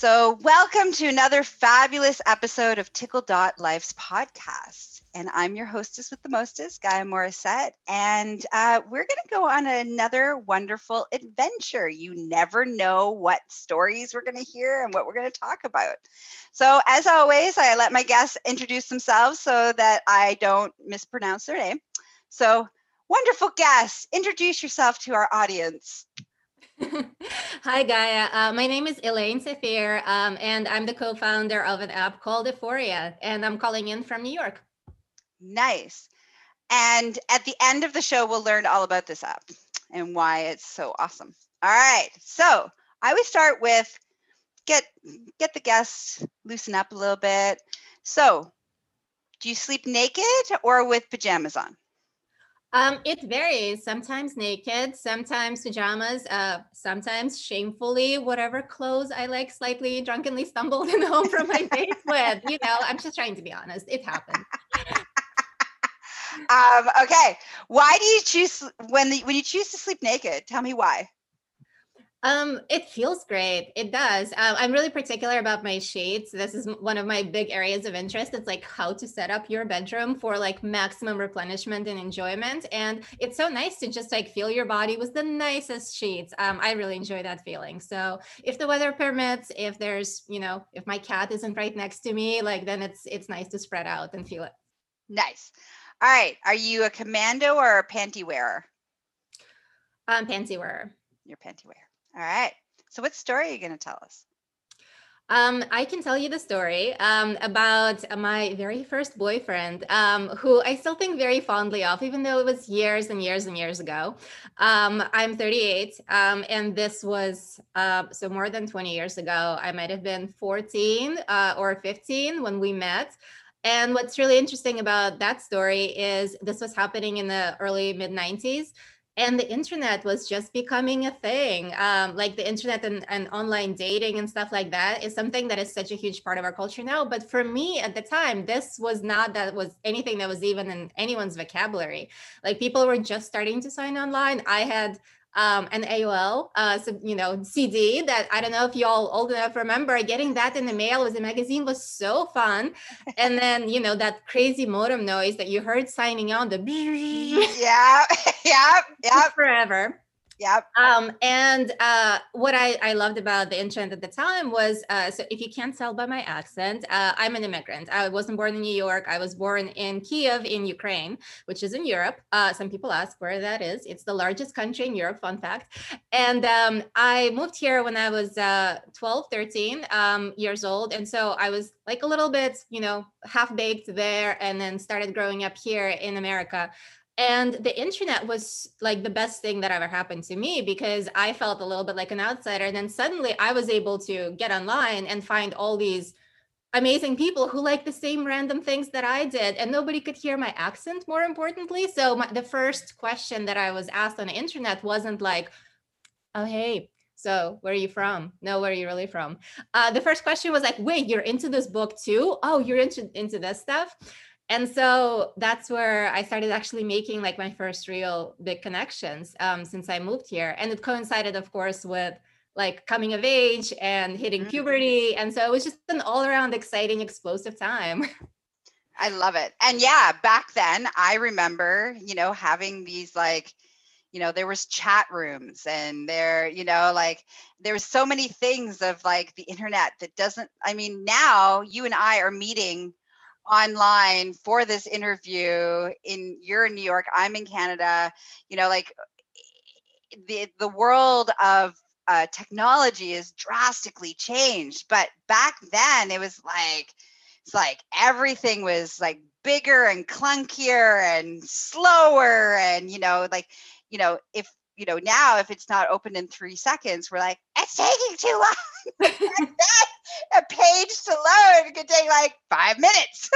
So, welcome to another fabulous episode of Tickle Dot Life's podcast. And I'm your hostess with the mostest, Gaia Morrissette. And uh, we're going to go on another wonderful adventure. You never know what stories we're going to hear and what we're going to talk about. So, as always, I let my guests introduce themselves so that I don't mispronounce their name. So, wonderful guests, introduce yourself to our audience. Hi, Gaia. Uh, my name is Elayne Safir, um, and I'm the co founder of an app called Eforia, and I'm calling in from New York. Nice. And at the end of the show, we'll learn all about this app and why it's so awesome. All right. So I always start with get get the guests loosen up a little bit. So, do you sleep naked or with pajamas on? Um, it varies. Sometimes naked, sometimes pajamas, uh, sometimes shamefully, whatever clothes I like slightly drunkenly stumbled in the home from my date with. You know, I'm just trying to be honest. It happened. um, okay. Why do you choose when the, when you choose to sleep naked? Tell me why. Um, it feels great. It does. Um, I'm really particular about my sheets. This is one of my big areas of interest. It's like how to set up your bedroom for like maximum replenishment and enjoyment. And it's so nice to just like feel your body with the nicest sheets. Um, I really enjoy that feeling. So if the weather permits, if there's, you know, if my cat isn't right next to me, like then it's it's nice to spread out and feel it. Nice. All right. Are you a commando or a panty wearer? Um, panty wearer. You're panty wearer. All right. So, what story are you going to tell us? Um, I can tell you the story um, about my very first boyfriend, um, who I still think very fondly of, even though it was years and years and years ago. Um, I'm 38, um, and this was uh, so more than 20 years ago. I might have been 14 uh, or 15 when we met. And what's really interesting about that story is this was happening in the early mid 90s and the internet was just becoming a thing. Um, like the internet and, and online dating and stuff like that is something that is such a huge part of our culture now. But for me at the time this was not that was anything that was even in anyone's vocabulary. Like people were just starting to sign online. I had um, an AOL, uh, so, you know, CD that I don't know if you all old enough remember getting that in the mail was a magazine was so fun. And then, you know, that crazy modem noise that you heard signing on the yeah, yeah, yeah, forever. Yep. Um, and uh, what I, I loved about the internet at the time was uh, so if you can't tell by my accent, uh, I'm an immigrant. I wasn't born in New York. I was born in Kiev in Ukraine, which is in Europe. Uh, some people ask where that is. It's the largest country in Europe, fun fact. And um, I moved here when I was uh, 12, 13 um, years old. And so I was like a little bit, you know, half baked there and then started growing up here in America and the internet was like the best thing that ever happened to me because i felt a little bit like an outsider. And then suddenly i was able to get online and find all these amazing people who like the same random things that i did and nobody could hear my accent more importantly. So my, the first question that i was asked on the internet wasn't like oh hey so where are you from? No where are you really from? Uh, the first question was like wait you're into this book too? Oh you're into into this stuff and so that's where i started actually making like my first real big connections um, since i moved here. And it coincided of course with like coming of age and hitting mm-hmm. puberty. And so it was just an all around exciting explosive time. I love it. And yeah back then i remember you know having these like you know there was chat rooms and there you know like there was so many things of like the internet that doesn't i mean now you and i are meeting online for this interview in you're in New York, I'm in Canada, you know, like the the world of uh, technology is drastically changed. But back then it was like it's like everything was like bigger and clunkier and slower and you know like you know if you know now if it's not open in three seconds we're like it's taking too long a page to load could take like five minutes.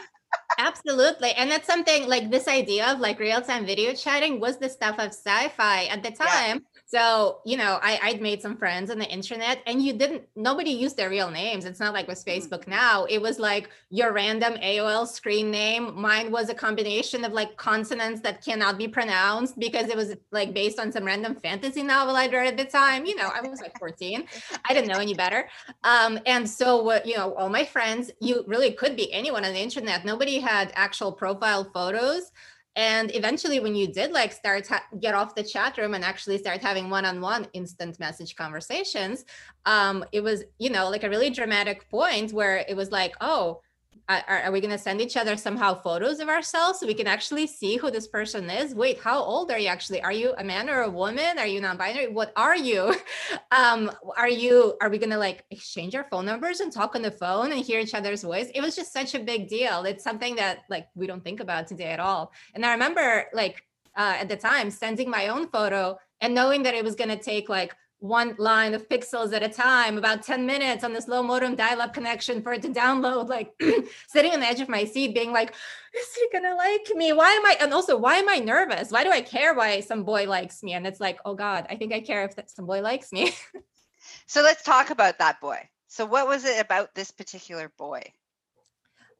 Absolutely. And that's something like this idea of like real time video chatting was the stuff of sci fi at the time. Yeah. So, you know, I, I'd made some friends on the internet and you didn't, nobody used their real names. It's not like with mm. Facebook now. It was like your random AOL screen name. Mine was a combination of like consonants that cannot be pronounced because it was like based on some random fantasy novel I'd read at the time. You know, I was like 14. I didn't know any better. Um, and so, uh, you know, all my friends, you really could be anyone on the internet. Nobody had actual profile photos and eventually when you did like start ha- get off the chat room and actually start having one-on-one instant message conversations um, it was you know like a really dramatic point where it was like oh are, are we going to send each other somehow photos of ourselves so we can actually see who this person is? Wait how old are you actually? Are you a man or a woman? Are you non-binary? What are you? Um are you are we going to like exchange our phone numbers and talk on the phone and hear each other's voice? It was just such a big deal. It's something that like we don't think about today at all. And i remember like uh, at the time sending my own photo and knowing that it was going to take like one line of pixels at a time, about 10 minutes on this low modem dial-up connection for it to download, like sitting on the edge of my seat, being like, is he gonna like me? Why am I, and also why am I nervous? Why do I care why some boy likes me? And it's like, oh God, I think I care if that some boy likes me. so let's talk about that boy. So what was it about this particular boy?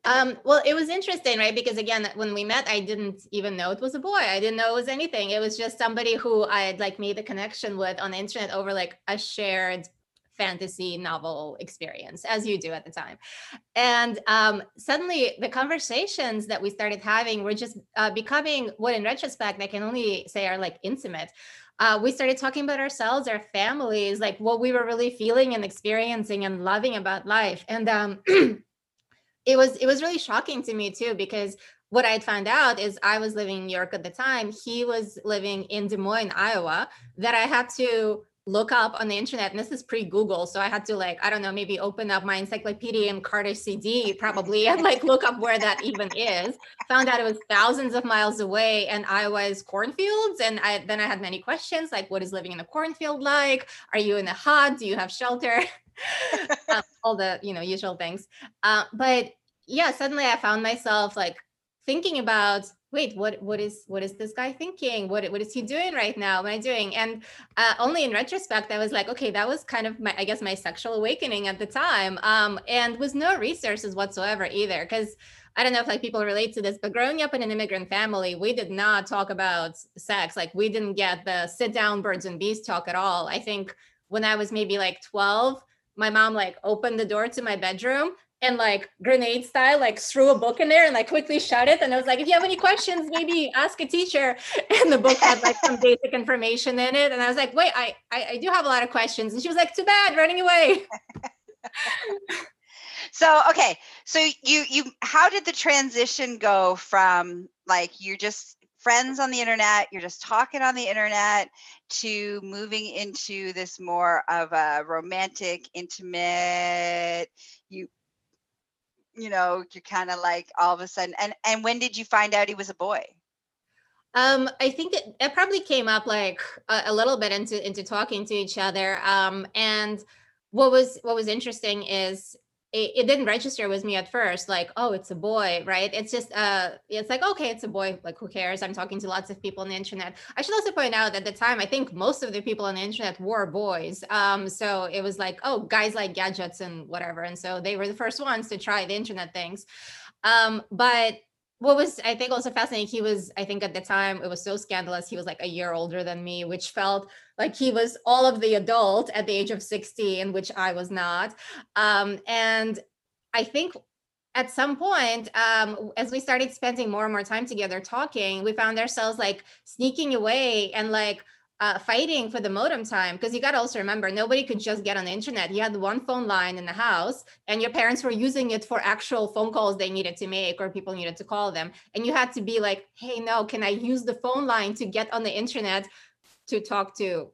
Um, well, it was interesting, right? Because again, when we met, I didn't even know it was a boy. I didn't know it was anything. It was just somebody who I had like made the connection with on the internet over like a shared fantasy novel experience, as you do at the time. And um, suddenly, the conversations that we started having were just uh, becoming what, in retrospect, I can only say are like intimate. Uh, we started talking about ourselves, our families, like what we were really feeling and experiencing and loving about life. And um, it was it was really shocking to me too because what I'd found out is I was living in New York at the time. He was living in Des Moines, Iowa, that I had to look up on the internet. And this is pre Google. So I had to, like, I don't know, maybe open up my encyclopedia Encarta CD probably and like look up where that even is. Found out it was thousands of miles away and Iowa's cornfields. And I, then I had many questions like, what is living in a cornfield like? Are you in a hut? Do you have shelter? um, all the you know usual things. Uh, but yeah suddenly i found myself like thinking about wait what what is what is this guy thinking? What what is he doing right now? What am i doing? And uh, only in retrospect i was like okay that was kind of my i guess my sexual awakening at the time. Um, and with no resources whatsoever either because I don't know if like people relate to this, but growing up in an immigrant family, we did not talk about sex. Like we didn't get the sit down birds and bees talk at all. I think when I was maybe like 12, my mom like opened the door to my bedroom and like grenade style, like threw a book in there and like quickly shut it. And I was like, if you have any questions, maybe ask a teacher. And the book had like some basic information in it. And I was like, wait, I, I, I do have a lot of questions. And she was like, too bad, running away. so okay, so you you how did the transition go from like you're just friends on the internet, you're just talking on the internet, to moving into this more of a romantic, intimate, you you know, you're kind of like all of a sudden and and when did you find out he was a boy? Um, I think it, it probably came up like a, a, little bit into into talking to each other. Um, and what was what was interesting is it, it, didn't register with me at first like oh it's a boy right? It's just uh it's like okay it's a boy like who cares? I'm talking to lots of people on the internet. I should also point out at the time i think most of the people on the internet were boys um so it was like oh guys like gadgets and whatever and so they were the first ones to try the internet things. Um but what was I think also fascinating, he was, I think at the time it was so scandalous. He was like a year older than me, which felt like he was all of the adult at the age of 16, which I was not. Um, and I think at some point, um, as we started spending more and more time together talking, we found ourselves like sneaking away and like uh, fighting for the modem time because you got to also remember nobody could just get on the internet. You had one phone line in the house and your parents were using it for actual phone calls they needed to make or people needed to call them. And you had to be like hey no can i use the phone line to get on the internet to talk to.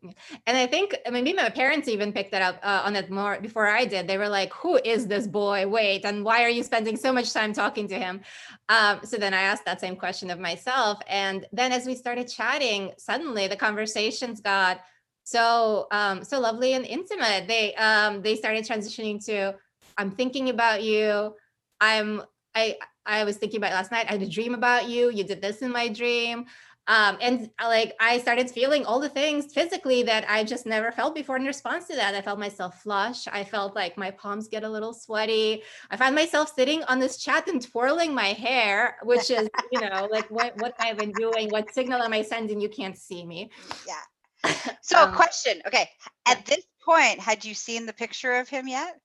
And i think maybe my parents even picked that up uh, on it more before i did. They were like who is this boy? Wait and why are you spending so much time talking to him? Um, so then i asked that same question of myself. And then as we started chatting suddenly the conversations got so um, so lovely and intimate. They um, they started transitioning to i'm thinking about you. I'm i i was thinking about last night. I had a dream about you. You did this in my dream um, and uh, like I started feeling all the things physically that I just never felt before in response to that. I felt myself flush. I felt like my palms get a little sweaty. I found myself sitting on this chat and twirling my hair, which is, you know, like what what I've been doing. What signal am I sending? You can't see me. Yeah. So, um, question. Okay, at this point, had you seen the picture of him yet?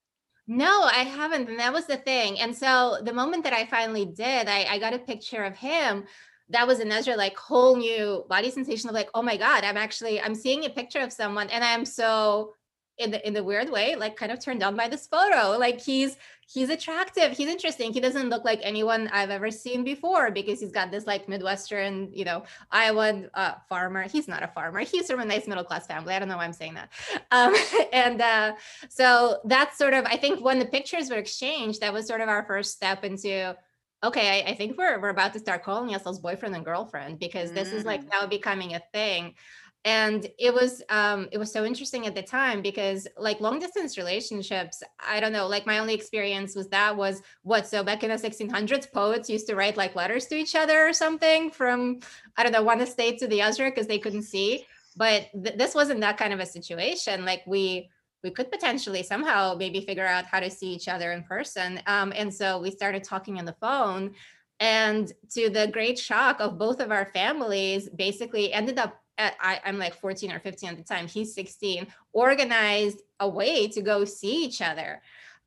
No, I haven't. And that was the thing. And so the moment that I finally did, I, I got a picture of him that was another like whole new body sensation of like, oh my God, I'm actually I'm seeing a picture of someone and I'm so in the in the weird way, like kind of turned on by this photo. Like he's he's attractive, he's interesting. He doesn't look like anyone I've ever seen before because he's got this like Midwestern, you know, Iowa uh, farmer. He's not a farmer. He's from a nice middle class family. I don't know why I'm saying that. Um, and uh, so that's sort of I think when the pictures were exchanged, that was sort of our first step into okay, I, I, think we're we're about to start calling ourselves boyfriend and girlfriend because this is like mm. now becoming a thing. And it was um it was so interesting at the time because like long distance relationships, I don't know, like my only experience was that was what so back in the 1600s poets used to write like letters to each other or something from I don't know one estate to the other because they couldn't see. But th- this wasn't that kind of a situation. Like we we could potentially somehow maybe figure out how to see each other in person. Um, and so we started talking on the phone. And to the great shock of both of our families, basically ended up at, I, am like 14 or 15 at the time, he's 16, organized a way to go see each other.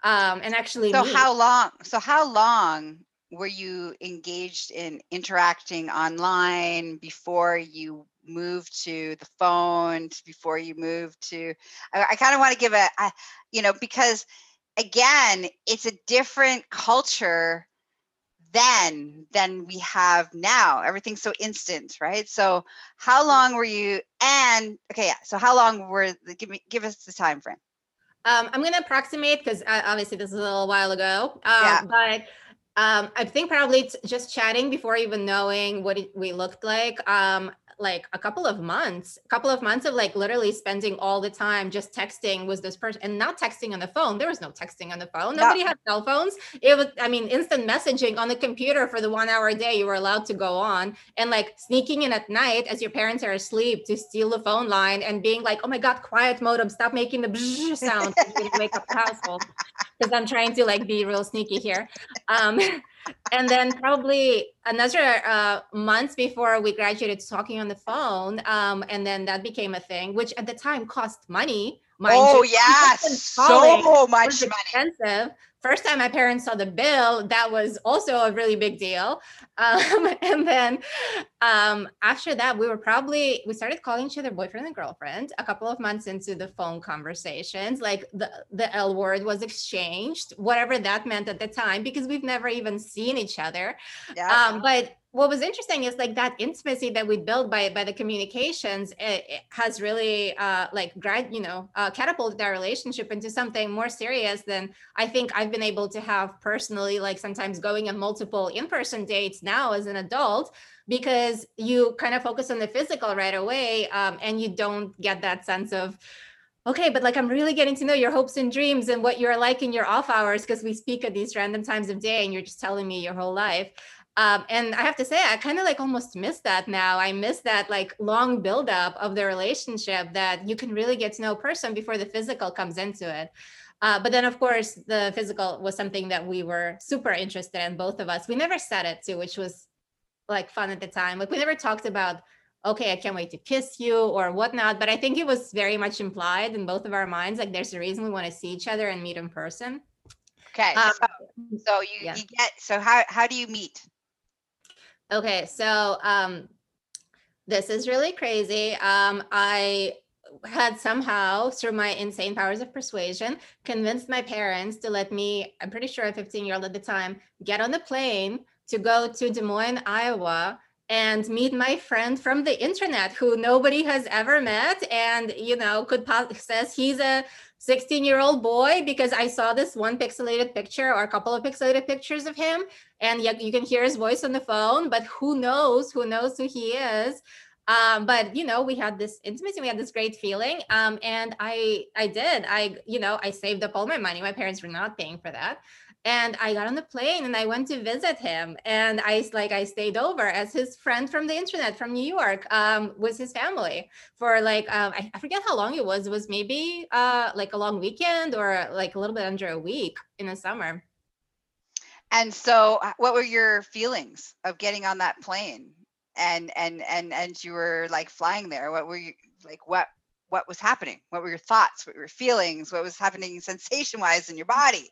Um, and actually, so meet. how long? So how long were you engaged in interacting online before you moved to the phone before you moved to i, I kind of want to give a, a you know because again it's a different culture then than we have now. Everything's so instant right? So how long were you and okay yeah so how long were the, give me give us the time frame. Um, i'm going to approximate because uh, obviously this is a little while ago um, yeah. but um, I think probably it's just chatting before even knowing what it, we looked like. Um, like a couple of months, a couple of months of like literally spending all the time just texting was this person and not texting on the phone. There was no texting on the phone. Nobody had cell phones. It was, I mean, instant messaging on the computer for the one hour a day you were allowed to go on and like sneaking in at night as your parents are asleep to steal the phone line and being like, oh my God, quiet modem, stop making the sound wake up the household because I'm trying to like be real sneaky here. Um, and then probably another uh, months before we graduated talking on the phone um, and then that became a thing which at the time cost money oh yeah so much money. expensive first time my parents saw the bill, that was also a really big deal. Um, and then um, after that, we were probably we started calling each other boyfriend and girlfriend. A couple of months into the phone conversations, like the the L word was exchanged, whatever that meant at the time, because we've never even seen each other. Yeah. Um, but what was interesting is like that intimacy that we built by by the communications it, it has really uh like grad you know uh, catapulted our relationship into something more serious than i think i've been able to have personally like sometimes going on multiple in-person dates now as an adult because you kind of focus on the physical right away um, and you don't get that sense of okay but like i'm really getting to know your hopes and dreams and what you're like in your off hours because we speak at these random times of day and you're just telling me your whole life um, and I have to say, I kind of like almost miss that now. I miss that like long buildup of the relationship that you can really get to know a person before the physical comes into it. Uh, but then, of course, the physical was something that we were super interested in, both of us. We never said it too, which was like fun at the time. Like we never talked about, okay, I can't wait to kiss you or whatnot. But I think it was very much implied in both of our minds. Like there's a reason we want to see each other and meet in person. Okay. Um, so, so you, yeah. you get so how how do you meet? Okay, so um, this is really crazy. Um, I had somehow, through my insane powers of persuasion, convinced my parents to let me, I'm pretty sure a 15 year old at the time, get on the plane to go to Des Moines, Iowa and meet my friend from the internet who nobody has ever met and you know could says he's a 16 year old boy because i saw this one pixelated picture or a couple of pixelated pictures of him. And you, you can hear his voice on the phone but who knows who knows who he is. Um, but you know we had this intimacy we had this great feeling. Um, and i i did. I you know i saved up all my money. My parents were not paying for that and I got on the plane and I went to visit him. And I like I stayed over as his friend from the internet from New York um, with his family for like um, I, I, forget how long it was. It was maybe uh, like a long weekend or like a little bit under a week in the summer. And so, uh, what were your feelings of getting on that plane? And and and and you were like flying there. What were you like? What what was happening? What were your thoughts? What were your feelings? What was happening sensation wise in your body?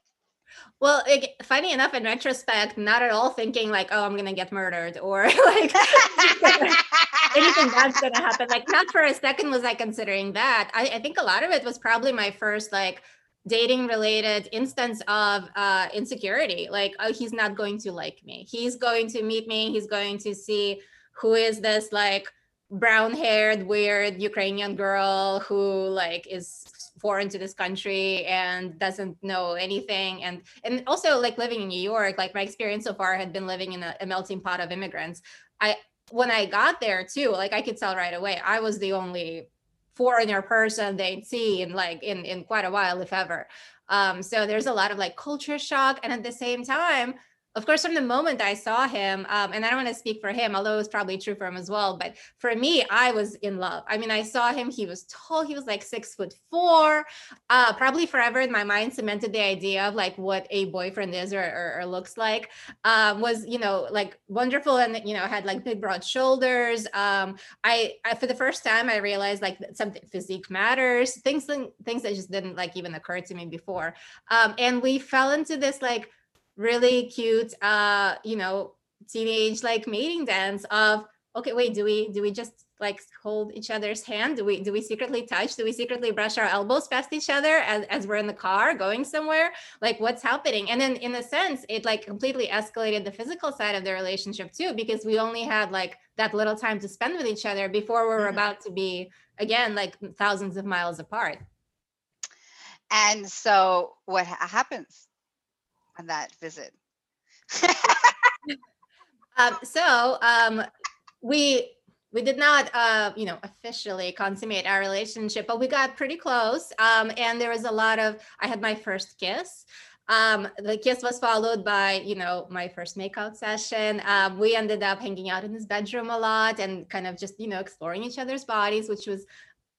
Well, it, funny enough, in retrospect, not at all thinking like, "Oh, I'm gonna get murdered" or like anything that's gonna happen. Like, not for a second was I considering that. I, I think a lot of it was probably my first like dating related instance of uh, insecurity. Like, oh, he's not going to like me. He's going to meet me. He's going to see who is this like brown haired weird ukrainian girl who like is foreign to this country and doesn't know anything. And and also like living in new york like my experience so far had been living in a, a melting pot of immigrants. I when i got there too like i could tell right away i was the only foreigner person they'd see in like in in quite a while if ever. Um so there's a lot of like culture shock. And at the same time of course, from the moment I saw him, um, and I don't want to speak for him, although it was probably true for him as well. But for me, I was in love. I mean, I saw him, he was tall, he was like six foot four. Uh, probably forever in my mind cemented the idea of like what a boyfriend is or, or, or looks like. Um, was, you know, like wonderful and, you know, had like big, broad shoulders. Um, I, I, for the first time, I realized like something physique matters, things, things that just didn't like even occur to me before. Um, and we fell into this like, really cute uh you know teenage like mating dance of okay wait do we do we just like hold each other's hand? Do we do we secretly touch? Do we secretly brush our elbows past each other as, as we're in the car going somewhere? Like what's happening? And then in a sense it like completely escalated the physical side of the relationship too because we only had like that little time to spend with each other before we were mm-hmm. about to be again like thousands of miles apart. And so what ha- happens on that visit? um, so um, we we did not uh, you know officially consummate our relationship but we got pretty close. Um, and there was a lot of i had my first kiss. Um, the kiss was followed by you know my first makeout session. Um, we ended up hanging out in his bedroom a lot and kind of just you know exploring each other's bodies which was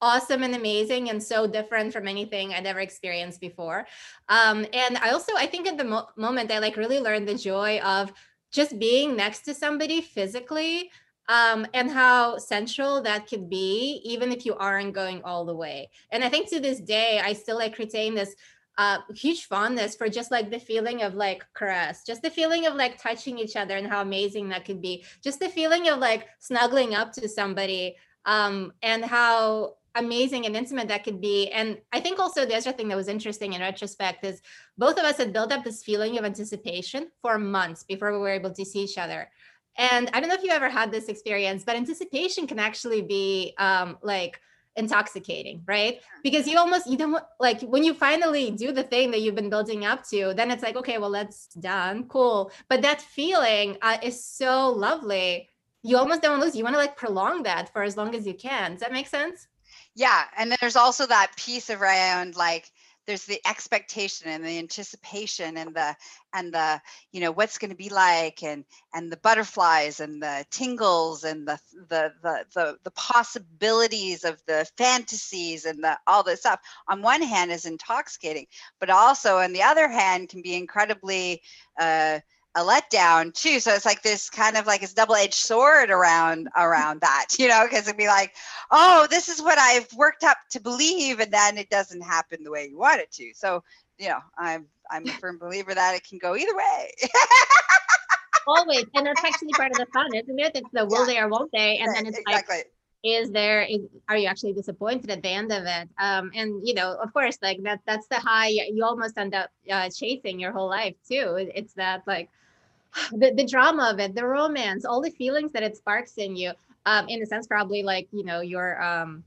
awesome and amazing and so different from anything I'd ever experienced before. Um, and I also, I think at the mo- moment, I like really learned the joy of just being next to somebody physically um, and how central that could be, even if you aren't going all the way. And I think to this day, I still like retain this uh, huge fondness for just like the feeling of like caress, just the feeling of like touching each other and how amazing that could be, just the feeling of like snuggling up to somebody um, and how amazing and intimate that could be. And I think also the other thing that was interesting in retrospect is both of us had built up this feeling of anticipation for months before we were able to see each other. And I don't know if you ever had this experience, but anticipation can actually be um, like intoxicating, right? Because you almost you don't like when you finally do the thing that you've been building up to, then it's like, okay, well, that's done, cool. But that feeling uh, is so lovely. You almost don't want to lose. You want to like prolong that for as long as you can. Does that make sense? Yeah. And then there's also that piece around like there's the expectation and the anticipation and the and the you know what's going to be like and and the butterflies and the tingles and the the the the, the possibilities of the fantasies and the all this stuff on one hand is intoxicating but also on the other hand can be incredibly uh a letdown too. So it's like this kind of like it's double-edged sword around around that, you know, because it'd be like, oh, this is what I've worked up to believe, and then it doesn't happen the way you want it to. So, you know, I'm I'm a firm believer that it can go either way. Always, and that's actually part of the fun, isn't it? It's the will yeah. they or won't they, and then it's exactly. like is there is, are you actually disappointed at the end of it um and you know of course like that that's the high you almost end up uh, chasing your whole life too it's that like the, the drama of it, the romance, all the feelings that it sparks in you. Um, in a sense, probably like you know your um,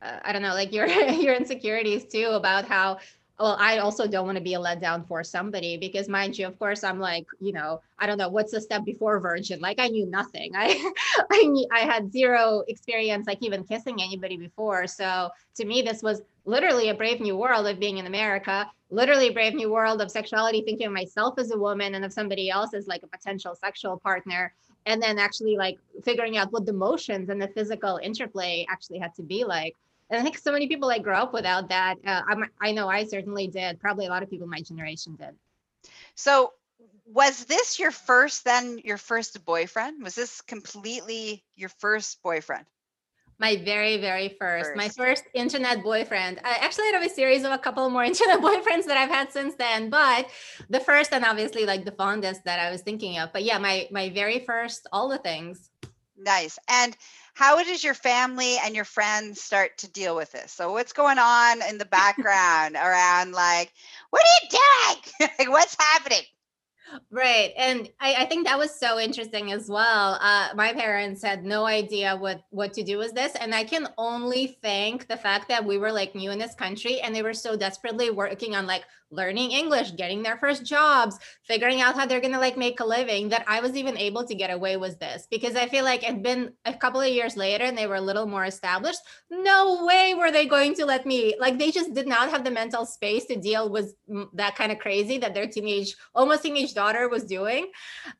uh, I don't know, like your your insecurities too about how well, I also don't want to be a letdown for somebody because, mind you, of course, I'm like, you know, I don't know what's the step before virgin. Like I knew nothing. I, I, knew, I had zero experience, like even kissing anybody before. So to me, this was literally a brave new world of being in America. Literally a brave new world of sexuality, thinking of myself as a woman and of somebody else as like a potential sexual partner. And then actually like figuring out what the motions and the physical interplay actually had to be like and I think so many people like grow up without that. Uh, i know I certainly did. Probably a lot of people my generation did. So, was this your first then your first boyfriend? Was this completely your first boyfriend? My very, very first, first. my first internet boyfriend. I actually have a series of a couple more internet boyfriends that I've had since then, but the first and obviously like the fondest that I was thinking of. But yeah, my my very first, all the things. Nice. And how does your family and your friends start to deal with this? So what's going on in the background around like, what are you doing? like, what's happening? Right. And I, I, think that was so interesting as well. Uh, my parents had no idea what, what to do with this. And I can only thank the fact that we were like new in this country and they were so desperately working on like learning English, getting their first jobs, figuring out how they're going to like make a living that I was even able to get away with this because I feel like it'd been a couple of years later and they were a little more established. No way were they going to let me, like, they just did not have the mental space to deal with that kind of crazy that their teenage, almost teenage daughter was doing.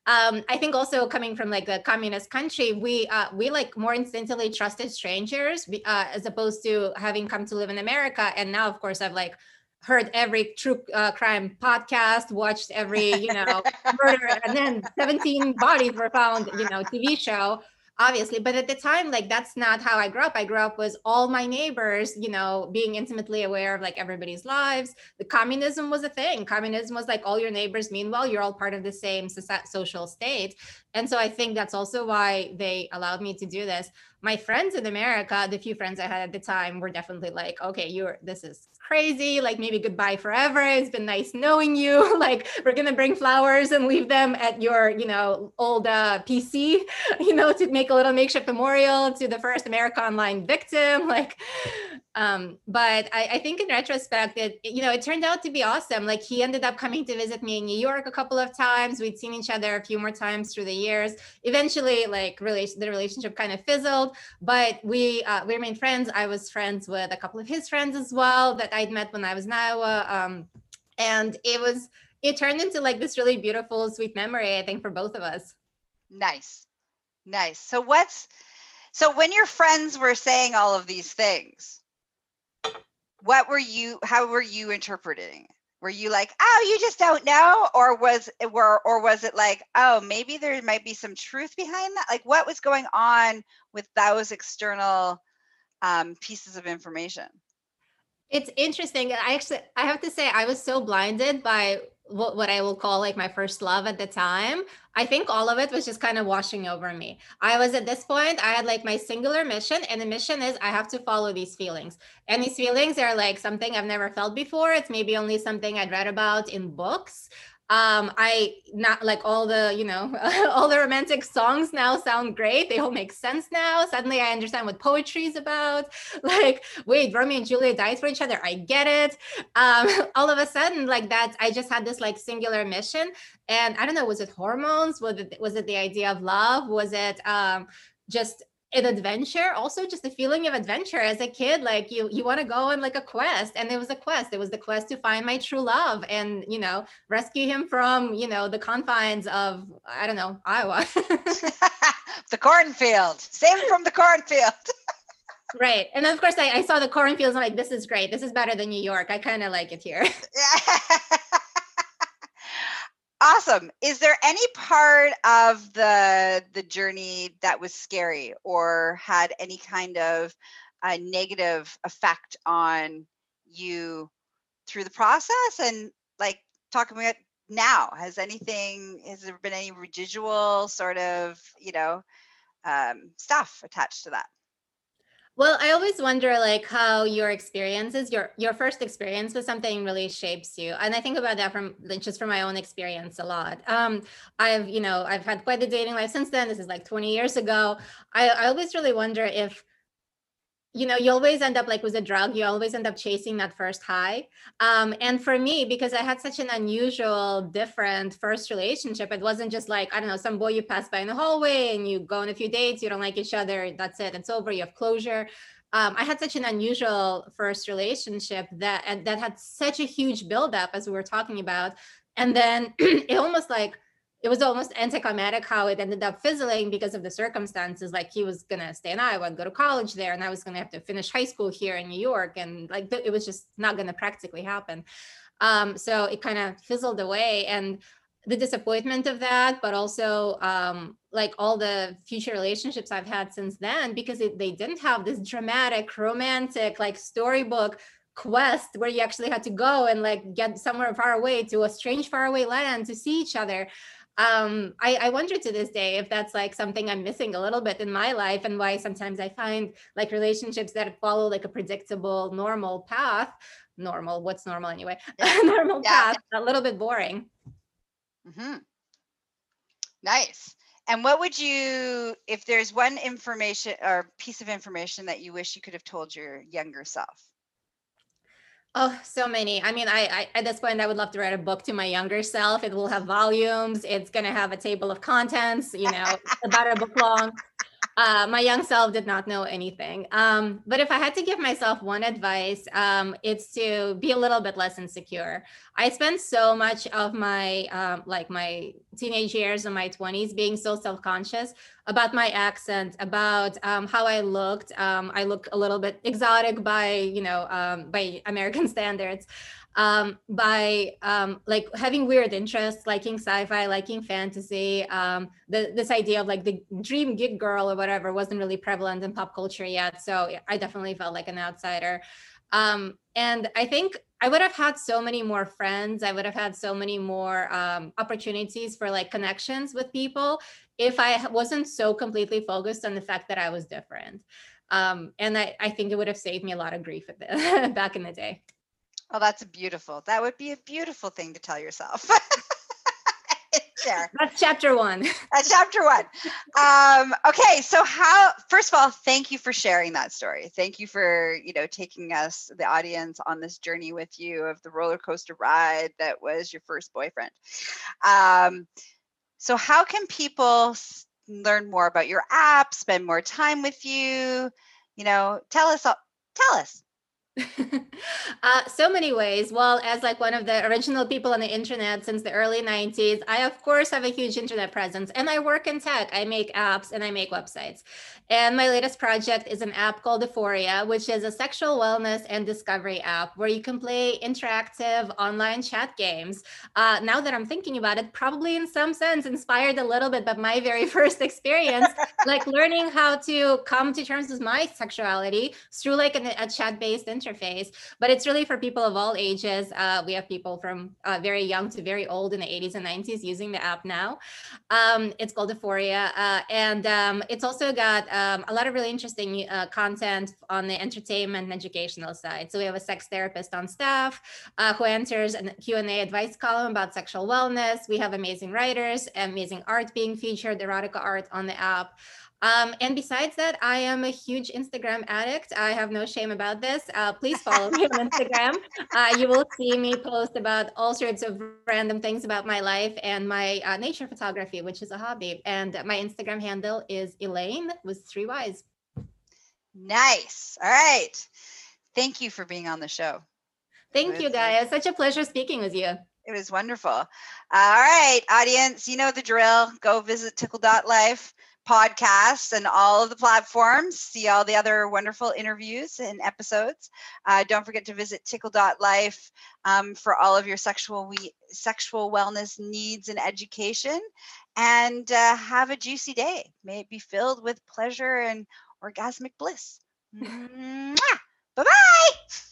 Um, I think also coming from like a communist country, we, uh, we like more instinctively trusted strangers uh, as opposed to having come to live in America. And now, of course, I've like, heard every true uh, crime podcast, watched every, you know, murder, and then 17 bodies were found, you know, TV show, obviously. But at the time, like that's not how I grew up. I grew up with all my neighbors, you know, being intimately aware of like everybody's lives. The communism was a thing. Communism was like all your neighbors. Meanwhile, you're all part of the same social state. And so I think that's also why they allowed me to do this. My friends in America, the few friends I had at the time, were definitely like, okay, you're this is crazy. Like maybe goodbye forever. It's been nice knowing you. like we're gonna bring flowers and leave them at your, you know, old uh, PC, you know, to make a little makeshift memorial to the first America Online victim. Like, um, but I, I think in retrospect, it you know, it turned out to be awesome. Like he ended up coming to visit me in New York a couple of times. We'd seen each other a few more times through the years. Eventually, like relation the relationship kind of fizzled, but we uh, we remained friends. I was friends with a couple of his friends as well that I'd met when I was in Iowa. Um, and it was it turned into like this really beautiful, sweet memory, I think, for both of us. Nice. Nice. So what's so when your friends were saying all of these things, what were you how were you interpreting? Were you like oh you just don't know or was it were or was it like oh maybe there might be some truth behind that? Like what was going on with those external um, pieces of information? It's interesting i actually i have to say i was so blinded by what, what I will call like my first love at the time, I think all of it was just kind of washing over me. I was at this point, I had like my singular mission, and the mission is I have to follow these feelings. And these feelings are like something I've never felt before. It's maybe only something I'd read about in books um i not like all the you know all the romantic songs now sound great. They all make sense now. Suddenly i understand what poetry is about. Like wait romeo and juliet died for each other? I get it. Um all of a sudden like that i just had this like singular mission. And i don't know was it hormones? Was it was it the idea of love? Was it um just an adventure also just a feeling of adventure as a kid like you you want to go on like a quest and there was a quest. It was the quest to find my true love and you know rescue him from you know the confines of i don't know iowa. The cornfield. Save him from the cornfield. Right and of course I, I saw the cornfields i'm like this is great. This is better than new york. I kind of like it here awesome. Is there any part of the the journey that was scary or had any kind of a negative effect on you through the process? And like talking about now has anything has there been any residual sort of you know um, stuff attached to that well, I always wonder like how your experiences, your your first experience with something really shapes you. And I think about that from just from my own experience a lot. Um, I've, you know, I've had quite a dating life since then. This is like 20 years ago. I, I always really wonder if you know you always end up like with a drug you always end up chasing that first high. Um, and for me because i had such an unusual different first relationship it wasn't just like i don't know some boy you pass by in the hallway and you go on a few dates you don't like each other that's it it's over you have closure. Um, I had such an unusual first relationship that and that had such a huge buildup as we were talking about, and then it almost like it was almost anticlimactic how it ended up fizzling because of the circumstances. Like he was gonna stay in Iowa and go to college there, and I was gonna have to finish high school here in New York, and like it was just not gonna practically happen. Um, so it kind of fizzled away, and the disappointment of that, but also um, like all the future relationships I've had since then, because it, they didn't have this dramatic, romantic, like storybook quest where you actually had to go and like get somewhere far away to a strange faraway land to see each other um I, I wonder to this day if that's like something i'm missing a little bit in my life and why sometimes i find like relationships that follow like a predictable normal path normal what's normal anyway normal yeah. path a little bit boring mm-hmm. nice and what would you if there's one information or piece of information that you wish you could have told your younger self Oh, so many. I mean, I, I, at this point I would love to write a book to my younger self. It will have volumes. It's gonna have a table of contents, you know, about a book long uh, my young self did not know anything. Um, but if I had to give myself one advice, um, it's to be a little bit less insecure. I spent so much of my um, like my teenage years and my 20s being so self-conscious about my accent, about um, how I looked. Um, I look a little bit exotic by you know um, by American standards um, by um, like having weird interests, liking sci-fi, liking fantasy. Um, the, this idea of like the dream geek girl or whatever wasn't really prevalent in pop culture yet. So I definitely felt like an outsider. Um, and I think I would have had so many more friends. I would have had so many more um, opportunities for like connections with people if I wasn't so completely focused on the fact that I was different. Um, and I, I think it would have saved me a lot of grief back in the day. Oh, that's beautiful. That would be a beautiful thing to tell yourself. Share. That's chapter one. That's chapter one. Um, okay, so how? First of all, thank you for sharing that story. Thank you for you know taking us, the audience, on this journey with you of the roller coaster ride that was your first boyfriend. Um, so, how can people learn more about your app, spend more time with you? You know, tell us. Tell us. uh, so many ways. Well, as like one of the original people on the internet since the early 90s, I of course have a huge internet presence and I work in tech. I make apps and I make websites. And my latest project is an app called Eforia, which is a sexual wellness and discovery app where you can play interactive online chat games. Uh, now that I'm thinking about it, probably in some sense inspired a little bit by my very first experience, like learning how to come to terms with my sexuality through like an, a chat-based interface, but it's really for people of all ages. Uh, we have people from uh, very young to very old in the 80s and 90s using the app now. Um, it's called Eforia, uh, and um, it's also got um, a lot of really interesting uh, content on the entertainment and educational side. So we have a sex therapist on staff uh, who answers a Q&A advice column about sexual wellness. We have amazing writers, amazing art being featured, erotica art on the app. Um, and besides that, I am a huge Instagram addict. I have no shame about this. Uh, please follow me on Instagram. Uh, you will see me post about all sorts of random things about my life and my uh, nature photography, which is a hobby. And my Instagram handle is Elaine with three Y's. Nice. All right. Thank you for being on the show. Thank you, guys. Such a pleasure speaking with you. It was wonderful. All right, audience, you know the drill. Go visit tickle.life podcasts and all of the platforms. See all the other wonderful interviews and episodes. Uh, don't forget to visit tickle.life um, for all of your sexual we- sexual wellness needs and education. And uh, have a juicy day. May it be filled with pleasure and orgasmic bliss. Bye bye.